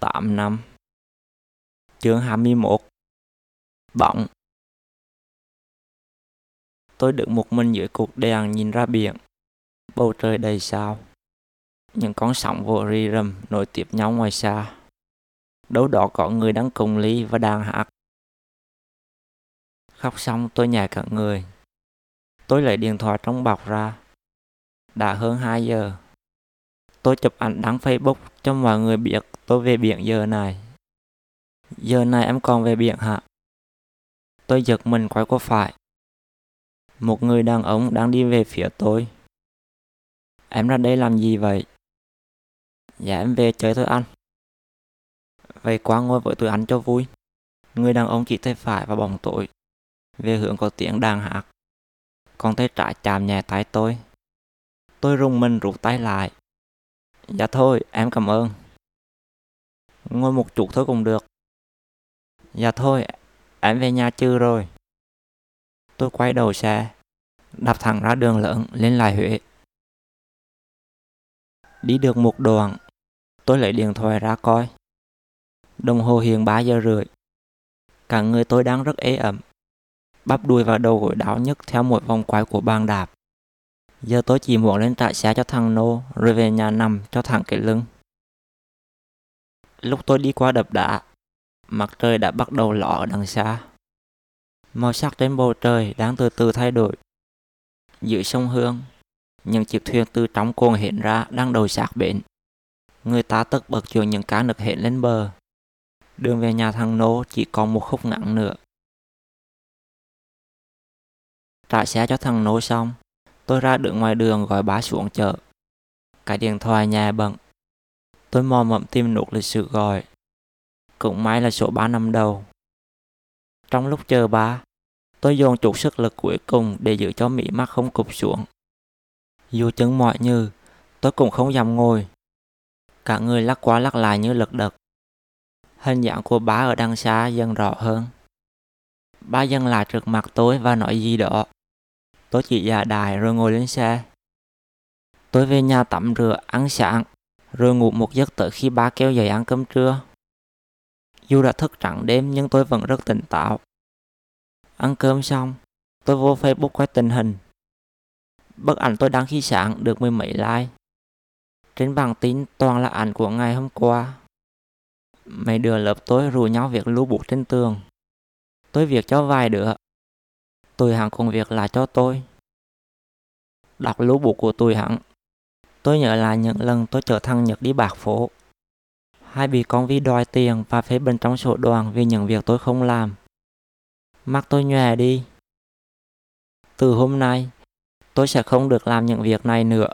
8 năm. Chương 21 Bỗng Tôi đứng một mình dưới cột đèn nhìn ra biển. Bầu trời đầy sao. Những con sóng vỗ rì rầm nối tiếp nhau ngoài xa. Đâu đó có người đang cùng ly và đang hát. Khóc xong tôi nhảy cả người. Tôi lấy điện thoại trong bọc ra. Đã hơn 2 giờ. Tôi chụp ảnh đăng Facebook cho mọi người biết tôi về biển giờ này. Giờ này em còn về biển hả? Tôi giật mình quay qua phải. Một người đàn ông đang đi về phía tôi. Em ra đây làm gì vậy? Dạ em về chơi thôi anh. Vậy qua ngồi với tôi ăn cho vui. Người đàn ông chỉ tay phải và bóng tối. Về hướng có tiếng đàn hát. Còn tay trái chạm nhẹ tay tôi. Tôi rung mình rụt tay lại. Dạ thôi, em cảm ơn. Ngồi một chút thôi cũng được. Dạ thôi, em về nhà chưa rồi. Tôi quay đầu xe, đạp thẳng ra đường lớn lên lại Huế. Đi được một đoạn, tôi lấy điện thoại ra coi. Đồng hồ hiện 3 giờ rưỡi. Cả người tôi đang rất ế ẩm. Bắp đuôi và đầu gối đau nhất theo mỗi vòng quay của bàn đạp. Giờ tôi chỉ muốn lên trại xe cho thằng Nô rồi về nhà nằm cho thẳng cái lưng. Lúc tôi đi qua đập đá, mặt trời đã bắt đầu ló ở đằng xa. Màu sắc trên bầu trời đang từ từ thay đổi. giữa sông Hương, những chiếc thuyền từ trong cồn hiện ra đang đầu sạc bến. Người ta tất bật chuyển những cá nực hiện lên bờ. Đường về nhà thằng Nô chỉ còn một khúc ngắn nữa. Trả xe cho thằng Nô xong, tôi ra đứng ngoài đường gọi bá xuống chợ. Cái điện thoại nhà bận, Tôi mò mẫm tìm nút lịch sự gọi. Cũng may là số 3 năm đầu. Trong lúc chờ ba, tôi dồn chút sức lực cuối cùng để giữ cho mỹ mắt không cụp xuống. Dù chứng mỏi như, tôi cũng không dám ngồi. Cả người lắc qua lắc lại như lật đật. Hình dạng của bá ở đằng xa dần rõ hơn. Ba dần lại trước mặt tôi và nói gì đó. Tôi chỉ giả đài rồi ngồi lên xe. Tôi về nhà tắm rửa, ăn sáng rồi ngủ một giấc tới khi ba kêu dậy ăn cơm trưa. Dù đã thức trắng đêm nhưng tôi vẫn rất tỉnh táo. Ăn cơm xong, tôi vô Facebook quay tình hình. Bức ảnh tôi đăng khi sáng được mười mấy like. Trên bảng tin toàn là ảnh của ngày hôm qua. Mấy đứa lớp tôi rủ nhau việc lưu bút trên tường. Tôi việc cho vài đứa tôi hắn công việc là cho tôi. Đọc lũ bụt của tôi hắn Tôi nhớ lại những lần tôi chở thằng Nhật đi bạc phố. Hai bị con Vi đòi tiền và phế bên trong sổ đoàn vì những việc tôi không làm. Mắt tôi nhòe đi. Từ hôm nay, tôi sẽ không được làm những việc này nữa.